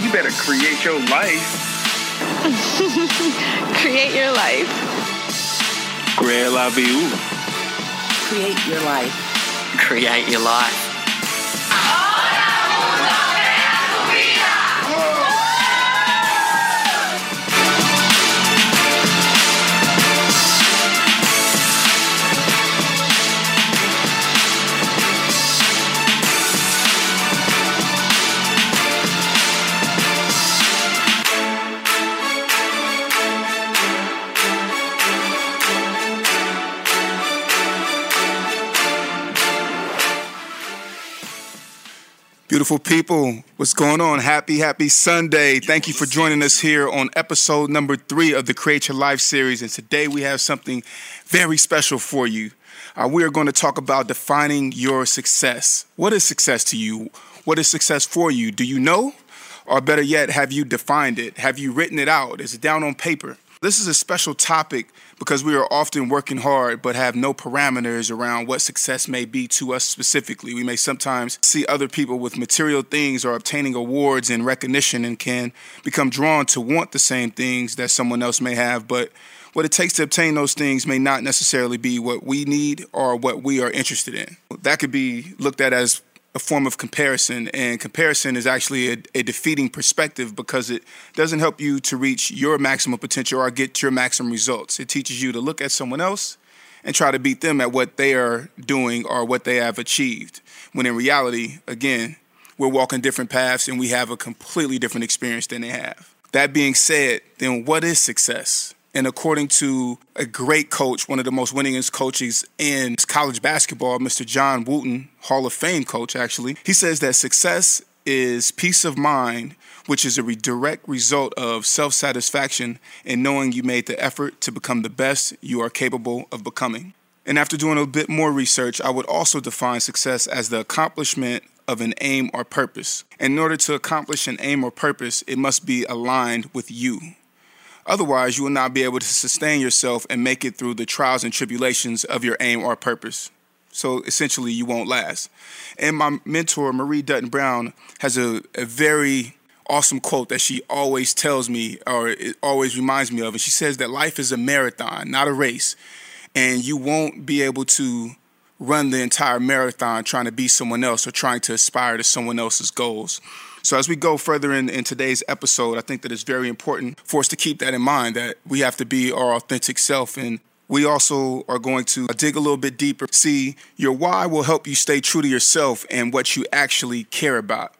You better create your life. Create your life. Create la vie. Create your life. Create your life. Beautiful people, what's going on? Happy, happy Sunday. Thank you for joining us here on episode number three of the Create Your Life series. And today we have something very special for you. Uh, we are going to talk about defining your success. What is success to you? What is success for you? Do you know? Or better yet, have you defined it? Have you written it out? Is it down on paper? This is a special topic because we are often working hard but have no parameters around what success may be to us specifically. We may sometimes see other people with material things or obtaining awards and recognition and can become drawn to want the same things that someone else may have, but what it takes to obtain those things may not necessarily be what we need or what we are interested in. That could be looked at as a form of comparison, and comparison is actually a, a, defeating perspective because it doesn't help you to reach your maximum potential or get your maximum results. It teaches you to look at someone else and try to beat them at what they are doing or what they have achieved. When in reality, again, we're walking different paths and we have a completely different experience than they have. That being said, then what is success? And according to a great coach, one of the most winningest coaches in college basketball, Mr. John Wooden, Hall of Fame coach, actually, he says that success is peace of mind, which is a re- direct result of self satisfaction and knowing you made the effort to become the best you are capable of becoming. And after doing a bit more research, I would also define success as the accomplishment of an aim or purpose. In order to accomplish an aim or purpose, it must be aligned with you. Otherwise, you will not be able to sustain yourself and make it through the trials and tribulations of your aim or purpose. So essentially, you won't last. And my mentor, Marie Dutton Brown, has a, a very awesome quote that she always tells me or it always reminds me of. And she says that life is a marathon, not a race. And you won't be able to run the entire marathon trying to be someone else or trying to aspire to someone else's goals. So as we go further in, in today's episode, I think that it's very important for us to keep that in mind that we have to be our authentic self and we also are going to dig a little bit deeper. See, your why will help you stay true to yourself and what you actually care about.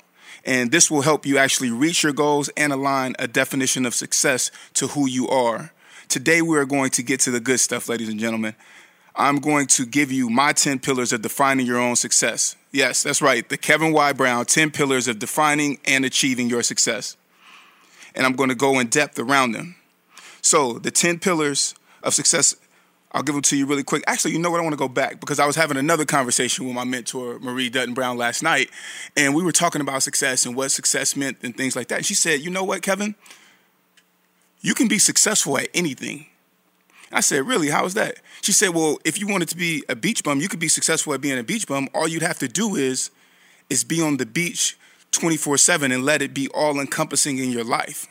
And this will help you actually reach your goals and align a definition of success to who you are. Today, we are going to get to the good stuff, ladies and gentlemen. I'm going to give you my 10 pillars of defining your own success. Yes, that's right. The Kevin Y. Brown 10 pillars of defining and achieving your success. And I'm going to go in depth around them. So, the 10 pillars of success, I'll give them to you really quick. Actually, you know what? I want to go back because I was having another conversation with my mentor, Marie Dutton Brown, last night. And we were talking about success and what success meant and things like that. And she said, You know what, Kevin? You can be successful at anything. I said, Really? How is that? She said, Well, if you wanted to be a beach bum, you could be successful at being a beach bum. All you'd have to do is is be on the beach 24-7 and let it be all encompassing in your life.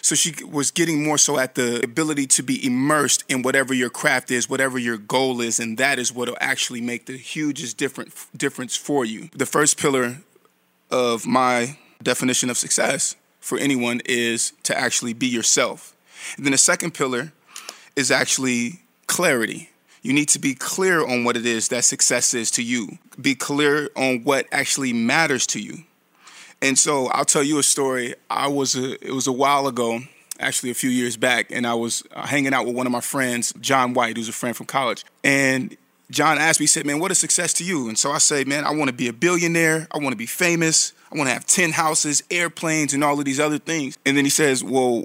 So she was getting more so at the ability to be immersed in whatever your craft is, whatever your goal is, and that is what will actually make the hugest different difference for you. The first pillar of my definition of success for anyone is to actually be yourself. And then the second pillar is actually clarity. You need to be clear on what it is that success is to you. Be clear on what actually matters to you. And so I'll tell you a story. I was a, it was a while ago, actually a few years back, and I was uh, hanging out with one of my friends, John White, who's a friend from college. And John asked me, he said, Man, what is success to you? And so I say, Man, I want to be a billionaire. I want to be famous. I want to have 10 houses, airplanes, and all of these other things. And then he says, Well,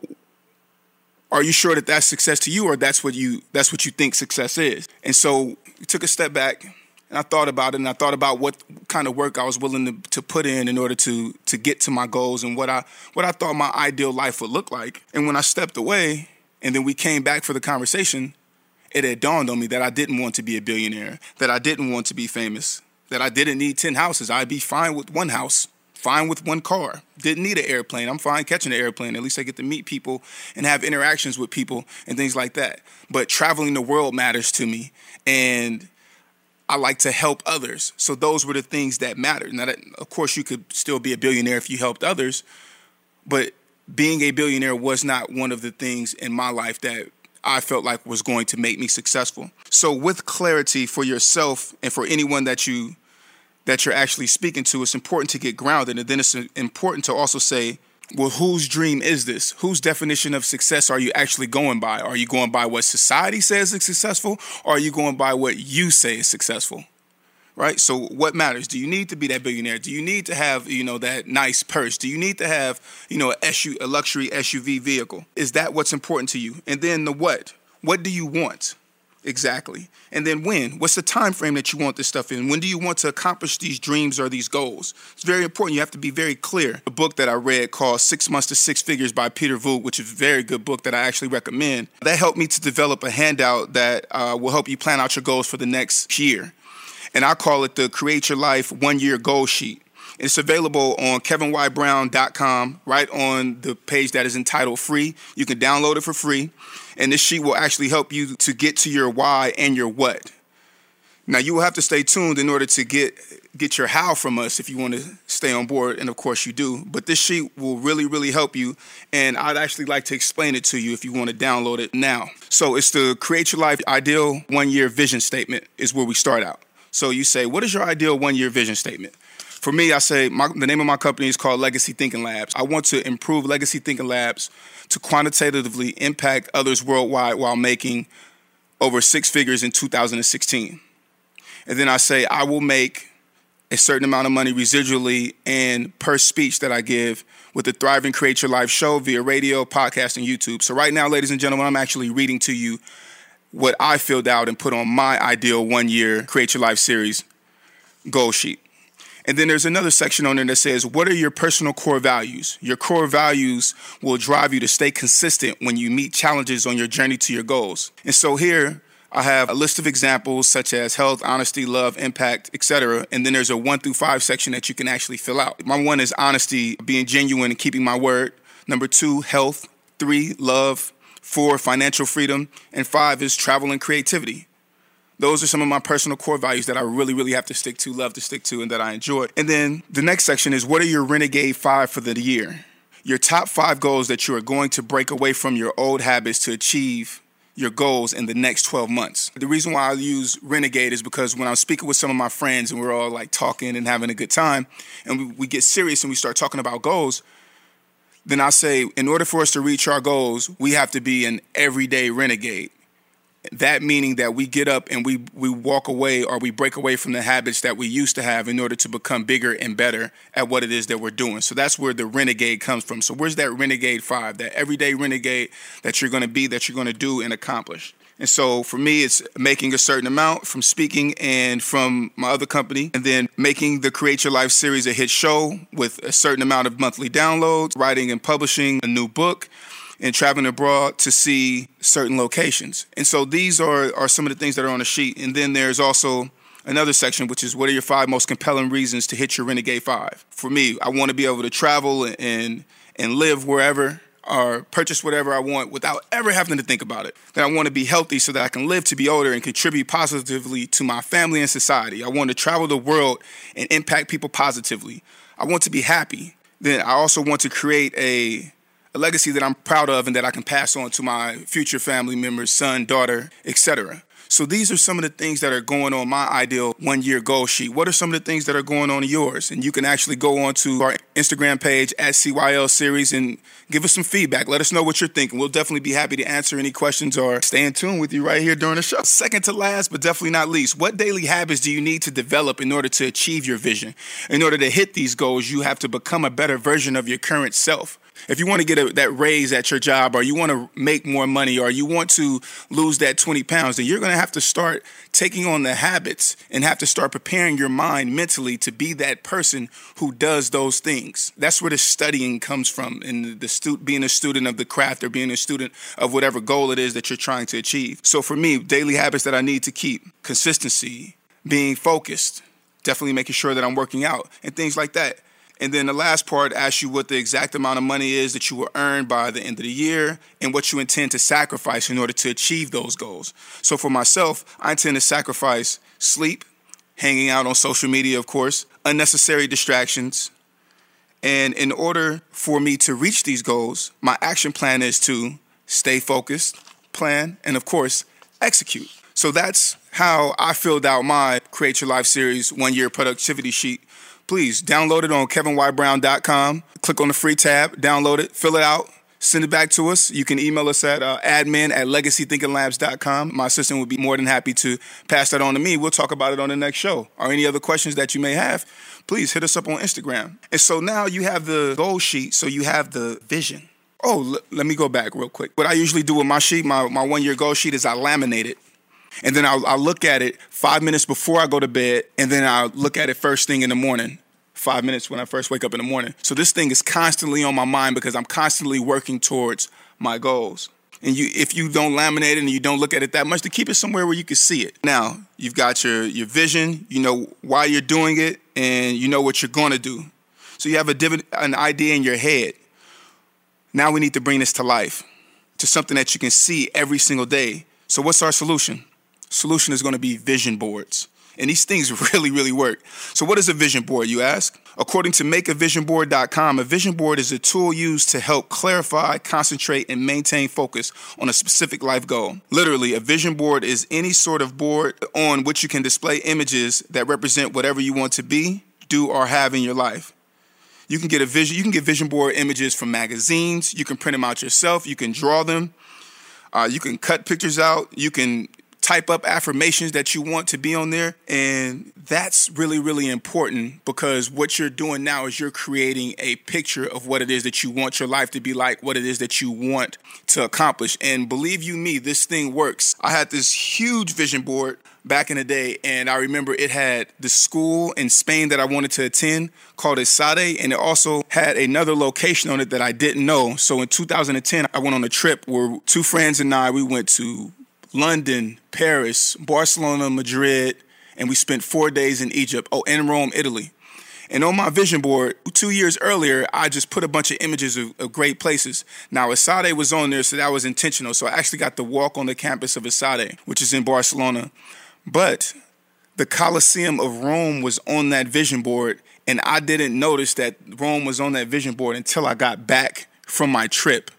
are you sure that that's success to you or that's what you that's what you think success is? And so we took a step back and i thought about it and i thought about what kind of work i was willing to, to put in in order to to get to my goals and what i what i thought my ideal life would look like. And when i stepped away and then we came back for the conversation it had dawned on me that i didn't want to be a billionaire that i didn't want to be famous that i didn't need 10 houses. I'd be fine with one house fine with one car. Didn't need an airplane. I'm fine catching an airplane. At least I get to meet people and have interactions with people and things like that. But traveling the world matters to me. And I like to help others. So those were the things that mattered. Now, that, of course, you could still be a billionaire if you helped others, but being a billionaire was not one of the things in my life that I felt like was going to make me successful. So, with clarity for yourself and for anyone that you that you're actually speaking to, it's important to get grounded. And then it's important to also say, well, whose dream is this? Whose definition of success are you actually going by? Are you going by what society says is successful, or are you going by what you say is successful? Right? So what matters? Do you need to be that billionaire? Do you need to have, you know, that nice purse? Do you need to have, you know, a, SU, a luxury SUV vehicle? Is that what's important to you? And then the what? What do you want? Exactly. And then when? What's the time frame that you want this stuff in? When do you want to accomplish these dreams or these goals? It's very important. You have to be very clear. A book that i read called six months to six figures by peter voogd which is a very good book that i actually recommend. That helped me to develop a handout that uh, will help you plan out your goals for the next year. And i call it the create your life one year goal sheet it's available on kevinyBrown.com, right on the page that is entitled Free. You can download it for free, and this sheet will actually help you to get to your why and your what. Now, you will have to stay tuned in order to get get your how from us if you want to stay on board, and of course you do. But this sheet will really, really help you, and I'd actually like to explain it to you if you want to download it now. So it's the Create Your Life Ideal One Year Vision Statement is where we start out. So you say, what is your ideal one year vision statement? For me, I say my, the name of my company is called Legacy Thinking Labs. I want to improve Legacy Thinking Labs to quantitatively impact others worldwide while making over six figures in 2016. And then I say I will make a certain amount of money residually and per speech that I give with the Thriving Create Your Life show via radio, podcast, and YouTube. So right now, ladies and gentlemen, I'm actually reading to you what I filled out and put on my ideal one year Create Your Life series goal sheet. And then there's another section on there that says, What are your personal core values? Your core values will drive you to stay consistent when you meet challenges on your journey to your goals. And so here, I have a list of examples such as health, honesty, love, impact, etc. And then there's a one through five section that you can actually fill out. My one is honesty, being genuine and keeping my word. Number two, health. Three, love. Four, financial freedom. And five is travel and creativity. Those are some of my personal core values that I really, really have to stick to, love to stick to, and that I enjoy. And then the next section is what are your renegade five for the year? Your top five goals that you are going to break away from your old habits to achieve your goals in the next 12 months. The reason why I use renegade is because when I'm speaking with some of my friends and we're all like talking and having a good time, and we, we get serious and we start talking about goals, then I say, in order for us to reach our goals, we have to be an everyday renegade that meaning that we get up and we we walk away or we break away from the habits that we used to have in order to become bigger and better at what it is that we're doing. So that's where the renegade comes from. So where's that renegade 5, that everyday renegade that you're going to be that you're going to do and accomplish. And so for me, it's making a certain amount from speaking and from my other company, and then making the Create Your Life series a hit show with a certain amount of monthly downloads, writing and publishing a new book, and traveling abroad to see certain locations. And so these are, are some of the things that are on the sheet. And then there's also another section, which is what are your five most compelling reasons to hit your Renegade Five? For me, I want to be able to travel and and live wherever or purchase whatever I want without ever having to think about it. That I want to be healthy so that I can live to be older and contribute positively to my family and society. I want to travel the world and impact people positively. I want to be happy. Then I also want to create a a legacy that I'm proud of and that I can pass on to my future family members, son, daughter, etc. So these are some of the things that are going on my ideal one year goal sheet. What are some of the things that are going on yours? And you can actually go on to our Instagram page at CYL series and give us some feedback. Let us know what you're thinking. We'll definitely be happy to answer any questions or stay in tune with you right here during the show. Second to last, but definitely not least, what daily habits do you need to develop in order to achieve your vision? In order to hit these goals, you have to become a better version of your current self. If you want to get a, that raise at your job, or you want to make more money, or you want to lose that 20 pounds, then you're going to have to start taking on the habits and have to start preparing your mind mentally to be that person who does those things. That's where the studying comes from, and the stu- being a student of the craft or being a student of whatever goal it is that you're trying to achieve. So for me, daily habits that I need to keep consistency, being focused, definitely making sure that I'm working out, and things like that. And then the last part asks you what the exact amount of money is that you will earn by the end of the year and what you intend to sacrifice in order to achieve those goals. So for myself, I intend to sacrifice sleep, hanging out on social media, of course, unnecessary distractions. And in order for me to reach these goals, my action plan is to stay focused, plan, and of course, execute. So that's how I filled out my Create Your Life series one year productivity sheet please download it on kevinybrown.com. Click on the free tab, download it, fill it out, send it back to us. You can email us at uh, admin at legacythinkinglabs.com. My assistant would be more than happy to pass that on to me. We'll talk about it on the next show. Or any other questions that you may have, please hit us up on Instagram. And so now you have the goal sheet, so you have the vision. Oh, l- let me go back real quick. What I usually do with my sheet, my, my one year goal sheet, is I laminate it. And then I'll, I'll look at it five minutes before I go to bed, and then I'll look at it first thing in the morning five minutes when I first wake up in the morning. So this thing is constantly on my mind because I'm constantly working towards my goals. And you, if you don't laminate it and you don't look at it that much, to keep it somewhere where you can see it. Now you've got your your vision. You know why you're doing it, and you know what you're going to do. So you have a div- an idea in your head. Now we need to bring this to life, to something that you can see every single day. So what's our solution? Solution is going to be vision boards. And these things really, really work. So, what is a vision board, you ask? According to makeavisionboard.com, a vision board is a tool used to help clarify, concentrate, and maintain focus on a specific life goal. Literally, a vision board is any sort of board on which you can display images that represent whatever you want to be, do, or have in your life. You can get a vision. You can get vision board images from magazines. You can print them out yourself. You can draw them. Uh, you can cut pictures out. You can type up affirmations that you want to be on there. And that's really, really important because what you're doing now is you're creating a picture of what it is that you want your life to be like, what it is that you want to accomplish. And believe you me, this thing works. I had this huge vision board back in the day, and I remember it had the school in Spain that I wanted to attend called ESADE, and it also had another location on it that I didn't know. So in 2010, I went on a trip where two friends and I we went to London, Paris, Barcelona, Madrid, and we spent four days in Egypt. Oh, and Rome, Italy. And on my vision board, two years earlier, I just put a bunch of images of, of great places. Now, ESADE was on there, so that was intentional. So I actually got to walk on the campus of ESADE, which is in Barcelona. But the Colosseum of Rome was on that vision board, and I didn't notice that Rome was on that vision board until I got back from my trip.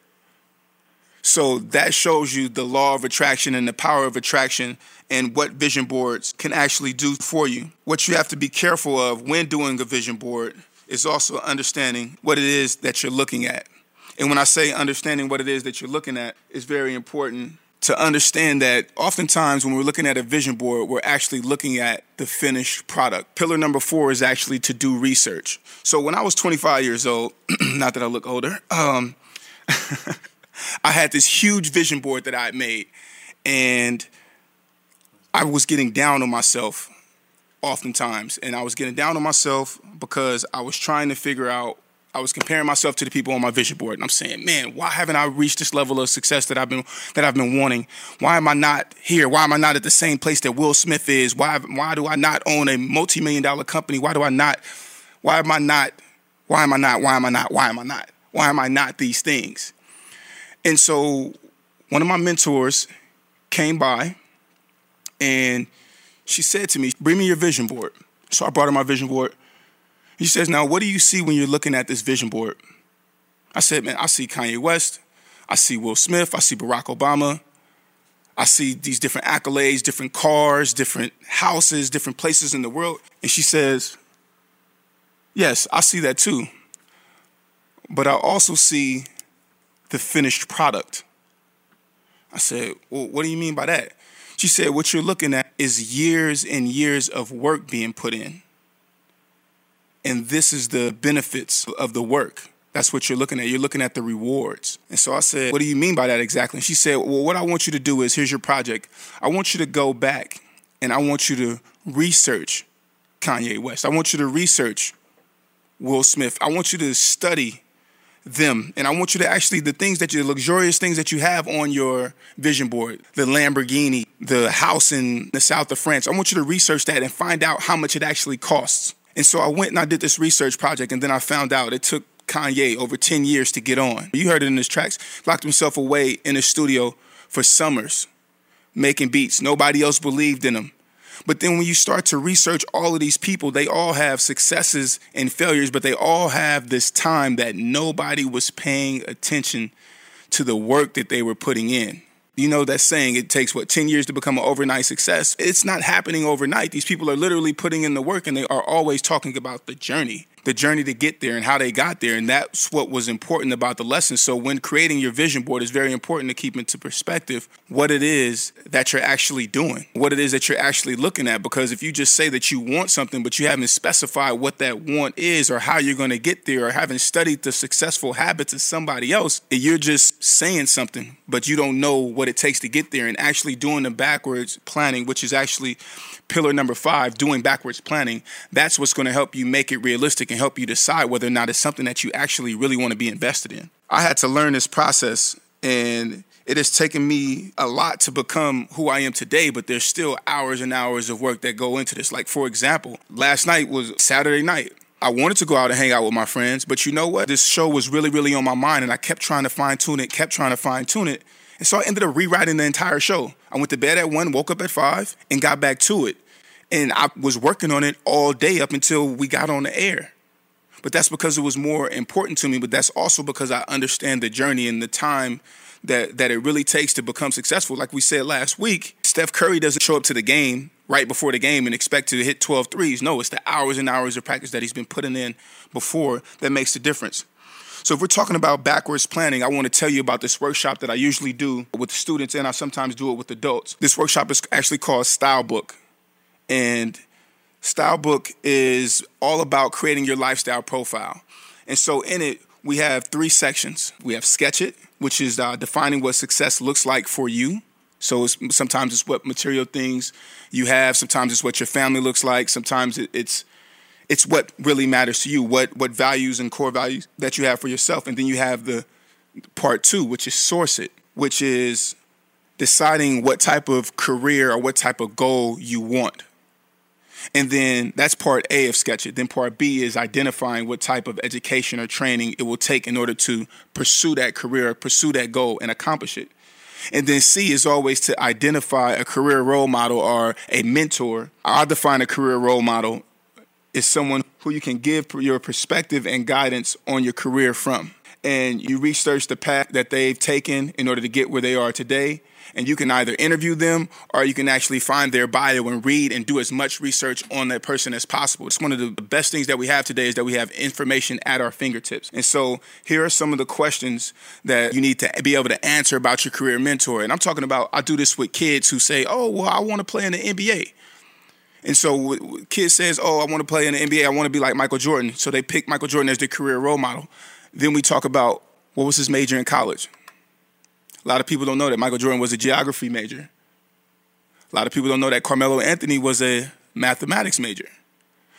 So that shows you the law of attraction and the power of attraction and what vision boards can actually do for you. What you have to be careful of when doing a vision board is also understanding what it is that you're looking at. And when I say understanding what it is that you're looking at, it's very important to understand that oftentimes when we're looking at a vision board, we're actually looking at the finished product. Pillar number four is actually to do research. So when I was 25 years old, not that I look older, um, I had this huge vision board that I had made, and I was getting down on myself oftentimes. And I was getting down on myself because I was trying to figure out, I was comparing myself to the people on my vision board. And I'm saying, man, why haven't I reached this level of success that I've been that I've been wanting? Why am I not here? Why am I not at the same place that Will Smith is? Why why do I not own a multi-million dollar company? Why do I not why am I not why am I not? Why am I not? Why am I not? Why am I not these things? And so one of my mentors came by and she said to me, Bring me your vision board. So I brought her my vision board. He says, Now, what do you see when you're looking at this vision board? I said, Man, I see Kanye West. I see Will Smith. I see Barack Obama. I see these different accolades, different cars, different houses, different places in the world. And she says, Yes, I see that too. But I also see the finished product. I said, Well, what do you mean by that? She said, What you're looking at is years and years of work being put in. And this is the benefits of the work. That's what you're looking at. You're looking at the rewards. And so I said, What do you mean by that exactly? And she said, Well, what I want you to do is here's your project. I want you to go back and I want you to research Kanye West. I want you to research Will Smith. I want you to study them. And I want you to actually, the things that you, the luxurious things that you have on your vision board, the Lamborghini, the house in the south of France, I want you to research that and find out how much it actually costs. And so I went and I did this research project, and then I found out it took Kanye over 10 years to get on. You heard it in his tracks, locked himself away in his studio for summers, making beats. Nobody else believed in him. But then when you start to research all of these people, they all have successes and failures, but they all have this time that nobody was paying attention to the work that they were putting in. You know that saying, it takes what, 10 years to become an overnight success? It's not happening overnight. These people are literally putting in the work and they are always talking about the journey the journey to get there and how they got there. And that's what was important about the lesson. So when creating your vision board, it's very important to keep into perspective what it is that you're actually doing, what it is that you're actually looking at. Because if you just say that you want something, but you haven't specified what that want is or how you're going to get there or haven't studied the successful habits of somebody else, you're just saying something, but you don't know what it takes to get there and actually doing the backwards planning, which is actually pillar number five, doing backwards planning, that's what's going to help you make it realistic and help you decide whether or not it's something that you actually really want to be invested in. I had to learn this process and it has taken me a lot to become who I am today, but there's still hours and hours of work that go into this. Like, for example, last night was Saturday night. I wanted to go out and hang out with my friends, but you know what? This show was really, really on my mind, and I kept trying to fine tune it, kept trying to fine tune it. And so I ended up rewriting the entire show. I went to bed at one, woke up at five, and got back to it. And I was working on it all day up until we got on the air. But that's because it was more important to me, but that's also because I understand the journey and the time that, that it really takes to become successful. Like we said last week, Steph Curry doesn't show up to the game right before the game and expect to hit 12 threes. No, it's the hours and hours of practice that he's been putting in before that makes the difference. So if we're talking about backwards planning, I want to tell you about this workshop that I usually do with students and I sometimes do it with adults. This workshop is actually called Style Book. And Style Book is all about creating your lifestyle profile. And so in it, we have three sections. We have Sketch It, which is uh, defining what success looks like for you. So it's, sometimes it's what material things you have. Sometimes it's what your family looks like. Sometimes it, it's it's what really matters to you, what what values and core values that you have for yourself. And then you have the part two, which is source it, which is deciding what type of career or what type of goal you want. And then that's part A of Sketch It. Then part B is identifying what type of education or training it will take in order to pursue that career, pursue that goal, and accomplish it. And then C is always to identify a career role model or a mentor. I define a career role model is someone who you can give your perspective and guidance on your career from. And you research the path that they've taken in order to get where they are today. And you can either interview them or you can actually find their bio and read and do as much research on that person as possible. It's one of the best things that we have today is that we have information at our fingertips. And so here are some of the questions that you need to be able to answer about your career mentor. And I'm talking about, I do this with kids who say, oh, well, I want to play in the NBA. And so kid says, "Oh, I want to play in the NBA. I want to be like Michael Jordan." So they pick Michael Jordan as their career role model. Then we talk about what was his major in college. A lot of people don't know that Michael Jordan was a geography major. A lot of people don't know that Carmelo Anthony was a mathematics major.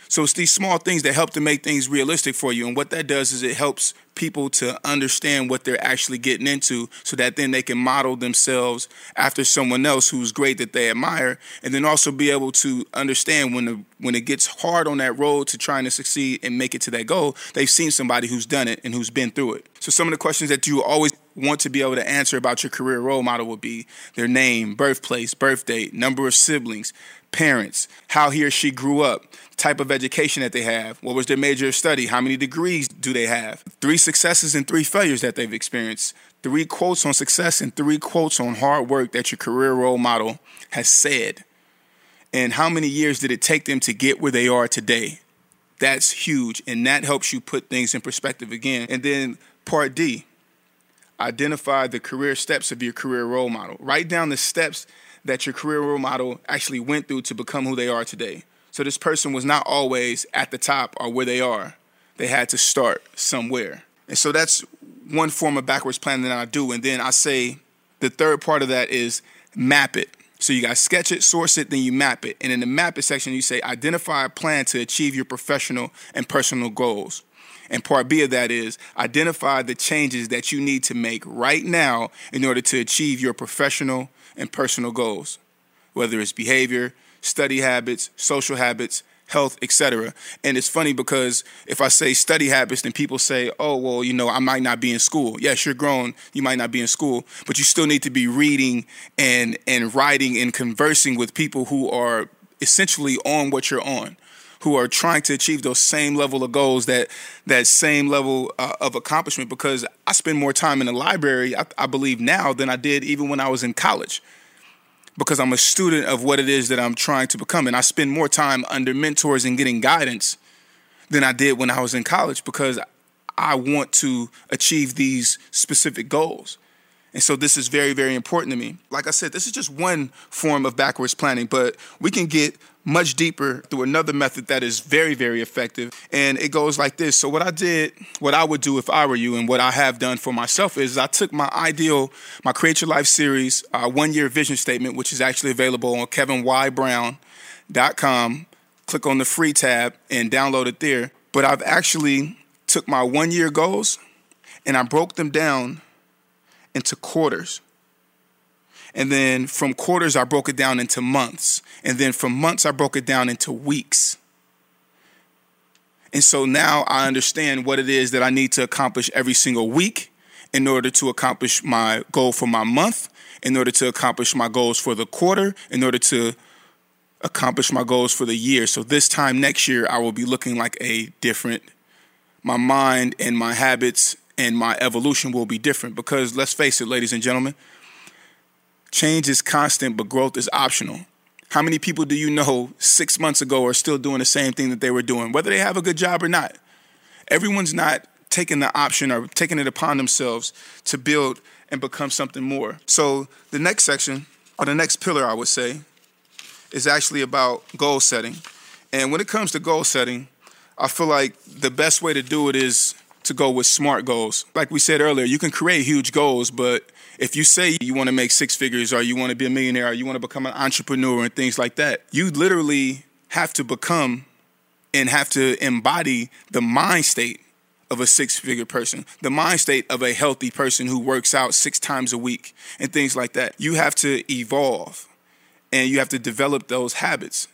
So it's these small things that help to make things realistic for you. And what that does is it helps people to understand what they're actually getting into so that then they can model themselves after someone else who's great that they admire and then also be able to understand when the, when it gets hard on that road to trying to succeed and make it to that goal they've seen somebody who's done it and who's been through it so some of the questions that you always want to be able to answer about your career role model would be their name birthplace birth date number of siblings parents, how he or she grew up, type of education that they have, what was their major of study, how many degrees do they have, three successes and three failures that they've experienced, three quotes on success and three quotes on hard work that your career role model has said. And how many years did it take them to get where they are today? That's huge. And that helps you put things in perspective again. And then part D identify the career steps of your career role model. Write down the steps that your career role model actually went through to become who they are today. So this person was not always at the top or where they are. They had to start somewhere. And so that's one form of backwards planning that I do. And then I say the third part of that is map it. So you got sketch it, source it, then you map it. And in the map it section, you say identify a plan to achieve your professional and personal goals. And part B of that is identify the changes that you need to make right now in order to achieve your professional and personal goals, whether it's behavior, study habits, social habits, health, etc. And it's funny because if I say study habits, then people say, "Oh, well, you know, I might not be in school." Yes, you're grown, you might not be in school, but you still need to be reading and and writing and conversing with people who are essentially on what you're on who are trying to achieve those same level of goals, that that same level uh, of accomplishment. Because I spend more time in the library, I, I believe now, than I did even when I was in college. Because I'm a student of what it is that I'm trying to become, and I spend more time under mentors and getting guidance than I did when I was in college. Because I want to achieve these specific goals. And so this is very, very important to me. Like I said, this is just one form of backwards planning, but we can get much deeper through another method that is very, very effective. And it goes like this. So, what I did, what I would do if I were you, and what I have done for myself is I took my ideal, my Create Your Life series, uh, one year vision statement, which is actually available on kevinyBrown.com. Click on the free tab and download it there. But I've actually took my one year goals and I broke them down into quarters. And then from quarters, I broke it down into months. And then from months, I broke it down into weeks. And so now I understand what it is that I need to accomplish every single week in order to accomplish my goal for my month, in order to accomplish my goals for the quarter, in order to accomplish my goals for the year. So this time next year, I will be looking like a different, my mind and my habits and my evolution will be different because let's face it, ladies and gentlemen, Change is constant, but growth is optional. How many people do you know six months ago are still doing the same thing that they were doing, whether they have a good job or not? Everyone's not taking the option or taking it upon themselves to build and become something more. So, the next section, or the next pillar, I would say, is actually about goal setting. And when it comes to goal setting, I feel like the best way to do it is to go with smart goals. Like we said earlier, you can create huge goals, but if you say you want to make six figures or you want to be a millionaire or you want to become an entrepreneur and things like that, you literally have to become and have to embody the mind state of a six figure person, the mind state of a healthy person who works out six times a week and things like that. You have to evolve and you have to develop those habits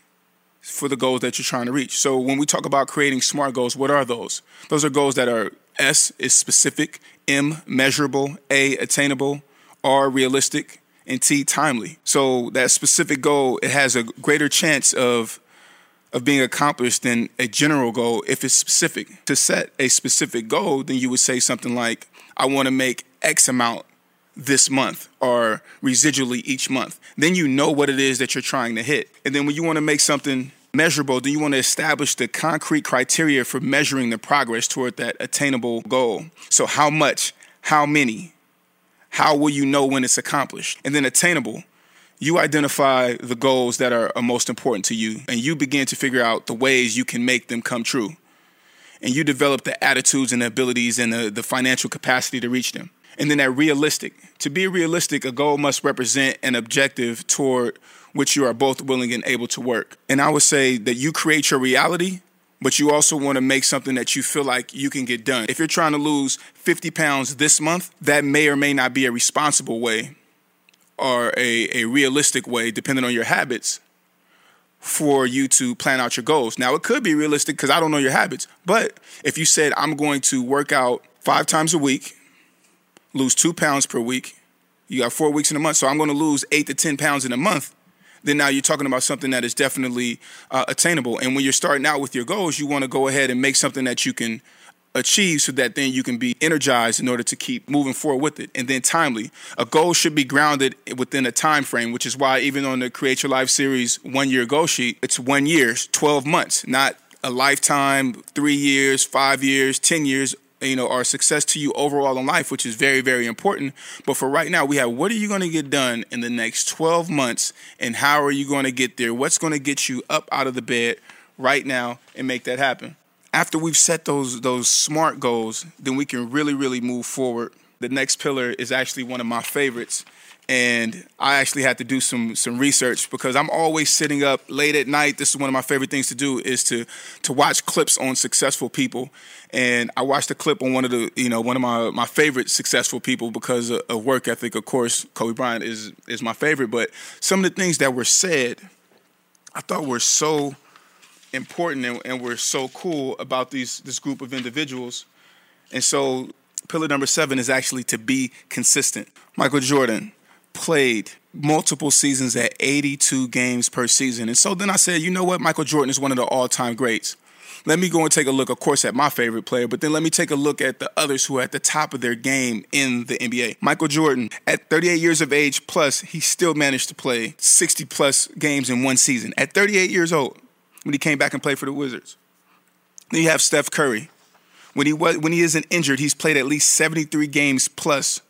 for the goals that you're trying to reach. So when we talk about creating smart goals, what are those? Those are goals that are S is specific, M measurable, A attainable, R realistic, and T timely. So that specific goal it has a greater chance of of being accomplished than a general goal if it's specific. To set a specific goal, then you would say something like, I want to make X amount this month or residually each month. Then you know what it is that you're trying to hit. And then when you want to make something measurable, then you want to establish the concrete criteria for measuring the progress toward that attainable goal. So, how much, how many, how will you know when it's accomplished? And then attainable. You identify the goals that are, most important to you, and you begin to figure out the ways you can make them come true. And you develop the attitudes and the abilities and the, the financial capacity to reach them. And then that realistic. To be realistic, a goal must represent an objective toward which you are both willing and able to work. And I would say that you create your reality but you also want to make something that you feel like you can get done. If you're trying to lose 50 pounds this month, that may or may not be a responsible way or a, a realistic way, depending on your habits, for you to plan out your goals. Now, it could be realistic because I don't know your habits, but if you said, I'm going to work out five times a week, lose two pounds per week, you got four weeks in a month, so I'm going to lose eight to 10 pounds in a month. Then now you're talking about something that is definitely uh, attainable. And when you're starting out with your goals, you want to go ahead and make something that you can achieve so that then you can be energized in order to keep moving forward with it. And then timely. A goal should be grounded within a time frame which is why even on the create your life series one year goal sheet it's one year 12 months not a lifetime three years five years ten years you know, our success to you overall in life, which is very, very important. But for right now, we have what are you going to get done in the next 12 months and how are you going to get there? What's going to get you up out of the bed right now and make that happen? After we've set those those smart goals, then we can really, really move forward. The next pillar is actually one of my favorites, and I actually had to do some some research because I'm always sitting up late at night. This is one of my favorite things to do is to to watch clips on successful people. And I watched a clip on one of the you know one of my my favorite successful people because of, of work ethic. Of course, Kobe Bryant is is my favorite, but some of the things that were said, I thought were so important and, and were so cool about these this group of individuals. And so pillar number seven is actually to be consistent. Michael Jordan, played multiple seasons at 82 games per season. And so then I said, you know what? Michael Jordan is one of the all time greats. Let me go and take a look, of course, at my favorite player, but then let me take a look at the others who are at the top of their game in the NBA. Michael Jordan, at 38 years of age plus, he still managed to play 60 plus games in one season. At 38 years old, when he came back and played for the Wizards. Then you have Steph Curry. When he was when he isn't injured, he's played at least 73 games plus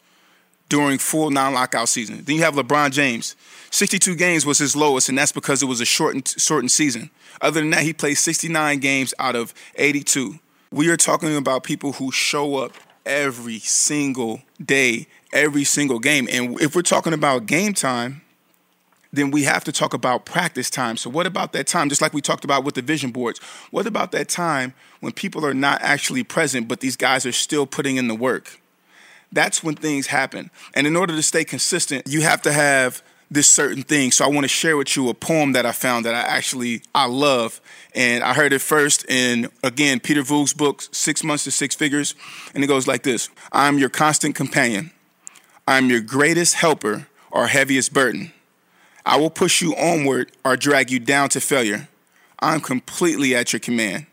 during full non-lockout season. Then you have LeBron James. 62 games was his lowest, and that's because it was a shortened shortened season. Other than that, he played 69 games out of 82. We are talking about people who show up every single day, every single game. And if we're talking about game time, then we have to talk about practice time. So, what about that time? Just like we talked about with the vision boards, what about that time when people are not actually present, but these guys are still putting in the work? That's when things happen. And in order to stay consistent, you have to have this certain thing. So I want to share with you a poem that I found that I actually I love. And I heard it first in again Peter Voogd's book, Six Months to Six Figures. And it goes like this I'm your constant companion. I'm your greatest helper or heaviest burden. I will push you onward or drag you down to failure. I'm completely at your command.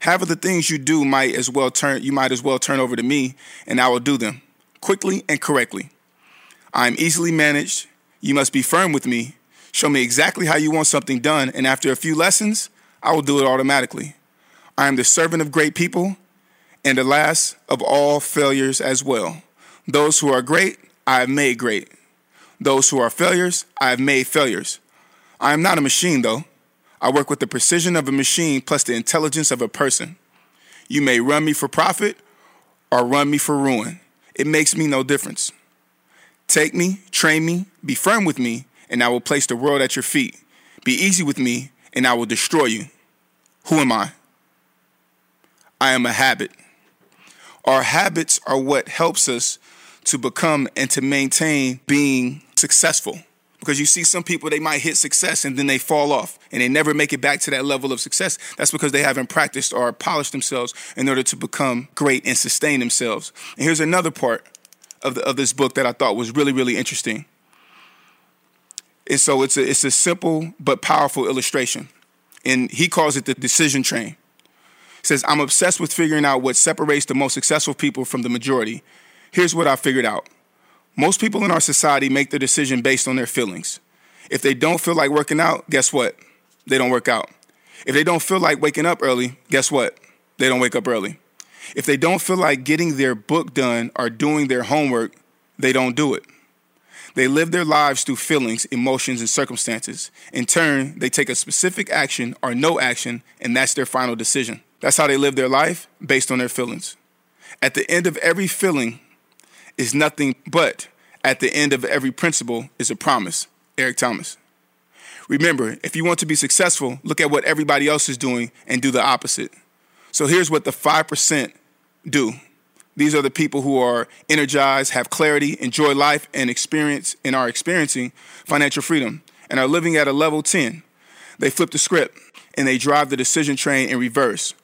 Half of the things you do might as well turn you might as well turn over to me and I will do them quickly and correctly. I am easily managed. You must be firm with me. Show me exactly how you want something done, and after a few lessons, I will do it automatically. I am the servant of great people and the last of all failures as well. Those who are great, I have made great. Those who are failures, I have made failures. I am not a machine, though. I work with the precision of a machine plus the intelligence of a person. You may run me for profit or run me for ruin it makes me no difference. Take me, train me, be firm with me, and I will place the world at your feet. Be easy with me, and I will destroy you. Who am I? I am a habit. Our habits are what helps us to become and to maintain being successful because you see some people they might hit success and then they fall off and they never make it back to that level of success. That's because they haven't practiced or polished themselves in order to become great and sustain themselves. And here's another part of, the, of this book that i thought was really really interesting. And so it's a, it's a simple but powerful illustration. And he calls it the decision train. He says i'm obsessed with figuring out what separates the most successful people from the majority. Here's what i figured out most people in our society make their decision based on their feelings. If they don't feel like working out, guess what? They don't work out. If they don't feel like waking up early, guess what? They don't wake up early. If they don't feel like getting their book done or doing their homework, they don't do it. They live their lives through feelings, emotions, and circumstances. In turn, they take a specific action or no action, and that's their final decision. That's how they live their life based on their feelings. At the end of every feeling, is nothing but at the end of every principle is a promise. Eric Thomas. Remember, if you want to be successful, look at what everybody else is doing and do the opposite. So here's what the 5% do. These are the people who are energized, have clarity, enjoy life, and experience and are experiencing financial freedom and are living at a level 10. They flip the script and they drive the decision train in reverse.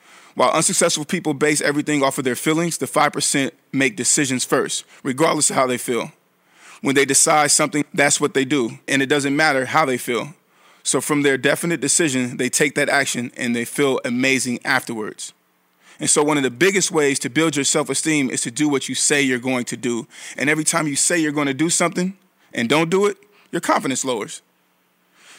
While unsuccessful people base everything off of their feelings, the 5% make decisions first, regardless of how they feel. When they decide something, that's what they do, and it doesn't matter how they feel. So, from their definite decision, they take that action and they feel amazing afterwards. And so, one of the biggest ways to build your self esteem is to do what you say you're going to do. And every time you say you're going to do something and don't do it, your confidence lowers.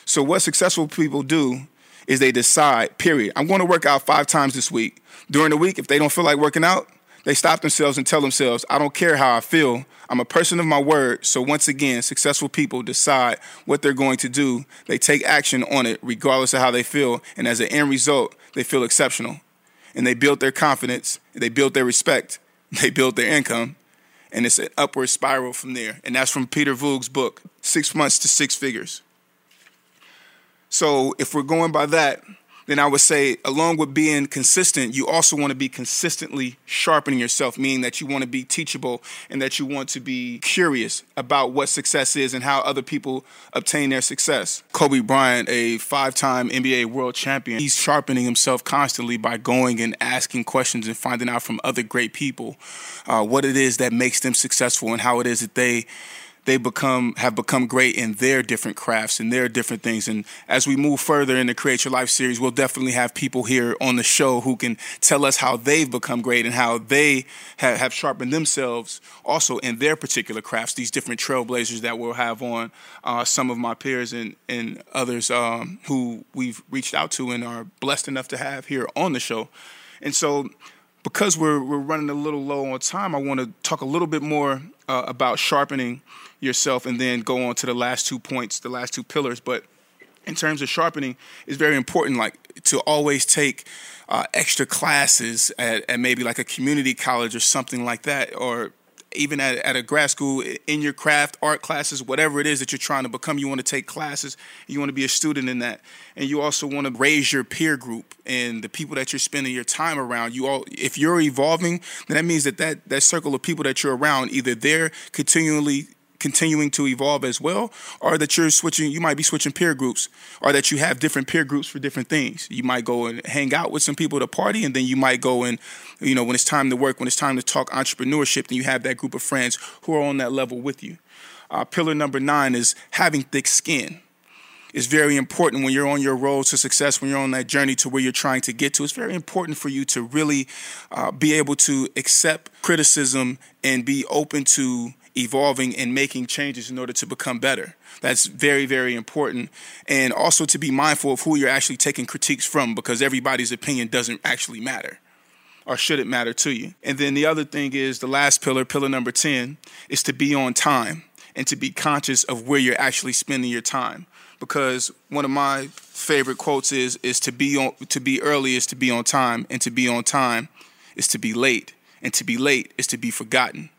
So, what successful people do is they decide, period, I'm going to work out five times this week. During the week, if they don't feel like working out, they stop themselves and tell themselves, I don't care how I feel. I'm a person of my word. So, once again, successful people decide what they're going to do. They take action on it, regardless of how they feel. And as an end result, they feel exceptional. And they build their confidence, they build their respect, they build their income. And it's an upward spiral from there. And that's from Peter Voogd's book, Six Months to Six Figures. So, if we're going by that, then I would say, along with being consistent, you also want to be consistently sharpening yourself, meaning that you want to be teachable and that you want to be curious about what success is and how other people obtain their success. Kobe Bryant, a five time NBA world champion, he's sharpening himself constantly by going and asking questions and finding out from other great people uh, what it is that makes them successful and how it is that they they become have become great in their different crafts and their different things. And as we move further in the Create Your Life series, we'll definitely have people here on the show who can tell us how they've become great and how they have, have sharpened themselves also in their particular crafts. These different trailblazers that we'll have on uh, some of my peers and and others um, who we've reached out to and are blessed enough to have here on the show. And so because we're we're running a little low on time, I want to talk a little bit more uh, about sharpening yourself, and then go on to the last two points, the last two pillars. But in terms of sharpening, it's very important, like to always take uh, extra classes at, at maybe like a community college or something like that, or even at, at a grad school in your craft, art classes, whatever it is that you're trying to become, you want to take classes, you want to be a student in that. And you also want to raise your peer group and the people that you're spending your time around. You all if you're evolving, then that means that that, that circle of people that you're around, either they're continually continuing to evolve as well, or that you're switching, you might be switching peer groups, or that you have different peer groups for different things. You might go and hang out with some people a party, and then you might go and, you know, when it's time to work, when it's time to talk entrepreneurship, then you have that group of friends who are on that level with you. Uh, pillar number nine is having thick skin is very important when you're on your road to success, when you're on that journey to where you're trying to get to. It's very important for you to really uh, be able to accept criticism and be open to evolving and making changes in order to become better. That's very, very important. And also to be mindful of who you're actually taking critiques from because everybody's opinion doesn't actually matter or should it matter to you. And then the other thing is the last pillar, pillar number 10, is to be on time and to be conscious of where you're actually spending your time. Because one of my favorite quotes is is to be on to be early is to be on time, and to be on time is to be late, and to be late is to be forgotten.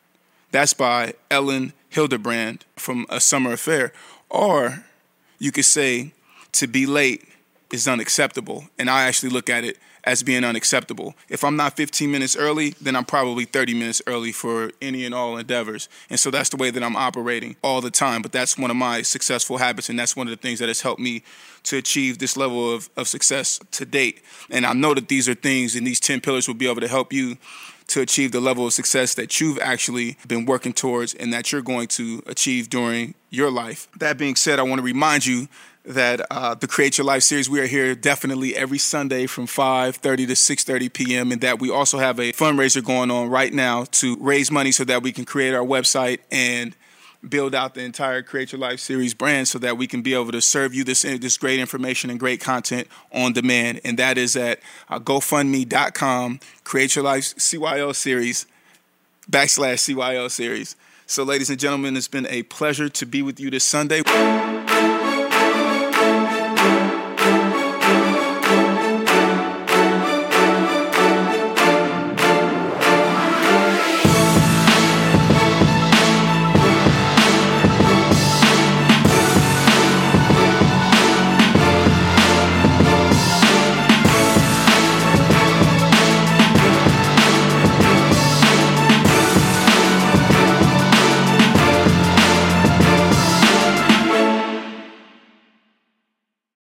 That's by Elin Hilderbrand from A Summer Affair. Or you could say, to be late is unacceptable. And I actually look at it as being unacceptable. If I'm not 15 minutes early, then I'm probably 30 minutes early for any and all endeavors. And so that's the way that I'm operating all the time. But that's one of my successful habits, and that's one of the things that has helped me to achieve this level of, of success to date. And I know that these are things and these 10 pillars will be able to help you to achieve the level of success that you've actually been working towards and that you're going to achieve during your life. That being said, I want to remind you that uh, the Create Your Life series, we are here definitely every Sunday from 5.30 to 6.30 p.m. and that we also have a fundraiser going on right now to raise money so that we can create our website and build out the entire Create Your Life series brand so that we can be able to serve you this this great information and great content on demand. And that is at uh, GoFundMe.com, Create Your Life CYL series, backslash CYL series. So, ladies and gentlemen, it's been a pleasure to be with you this Sunday.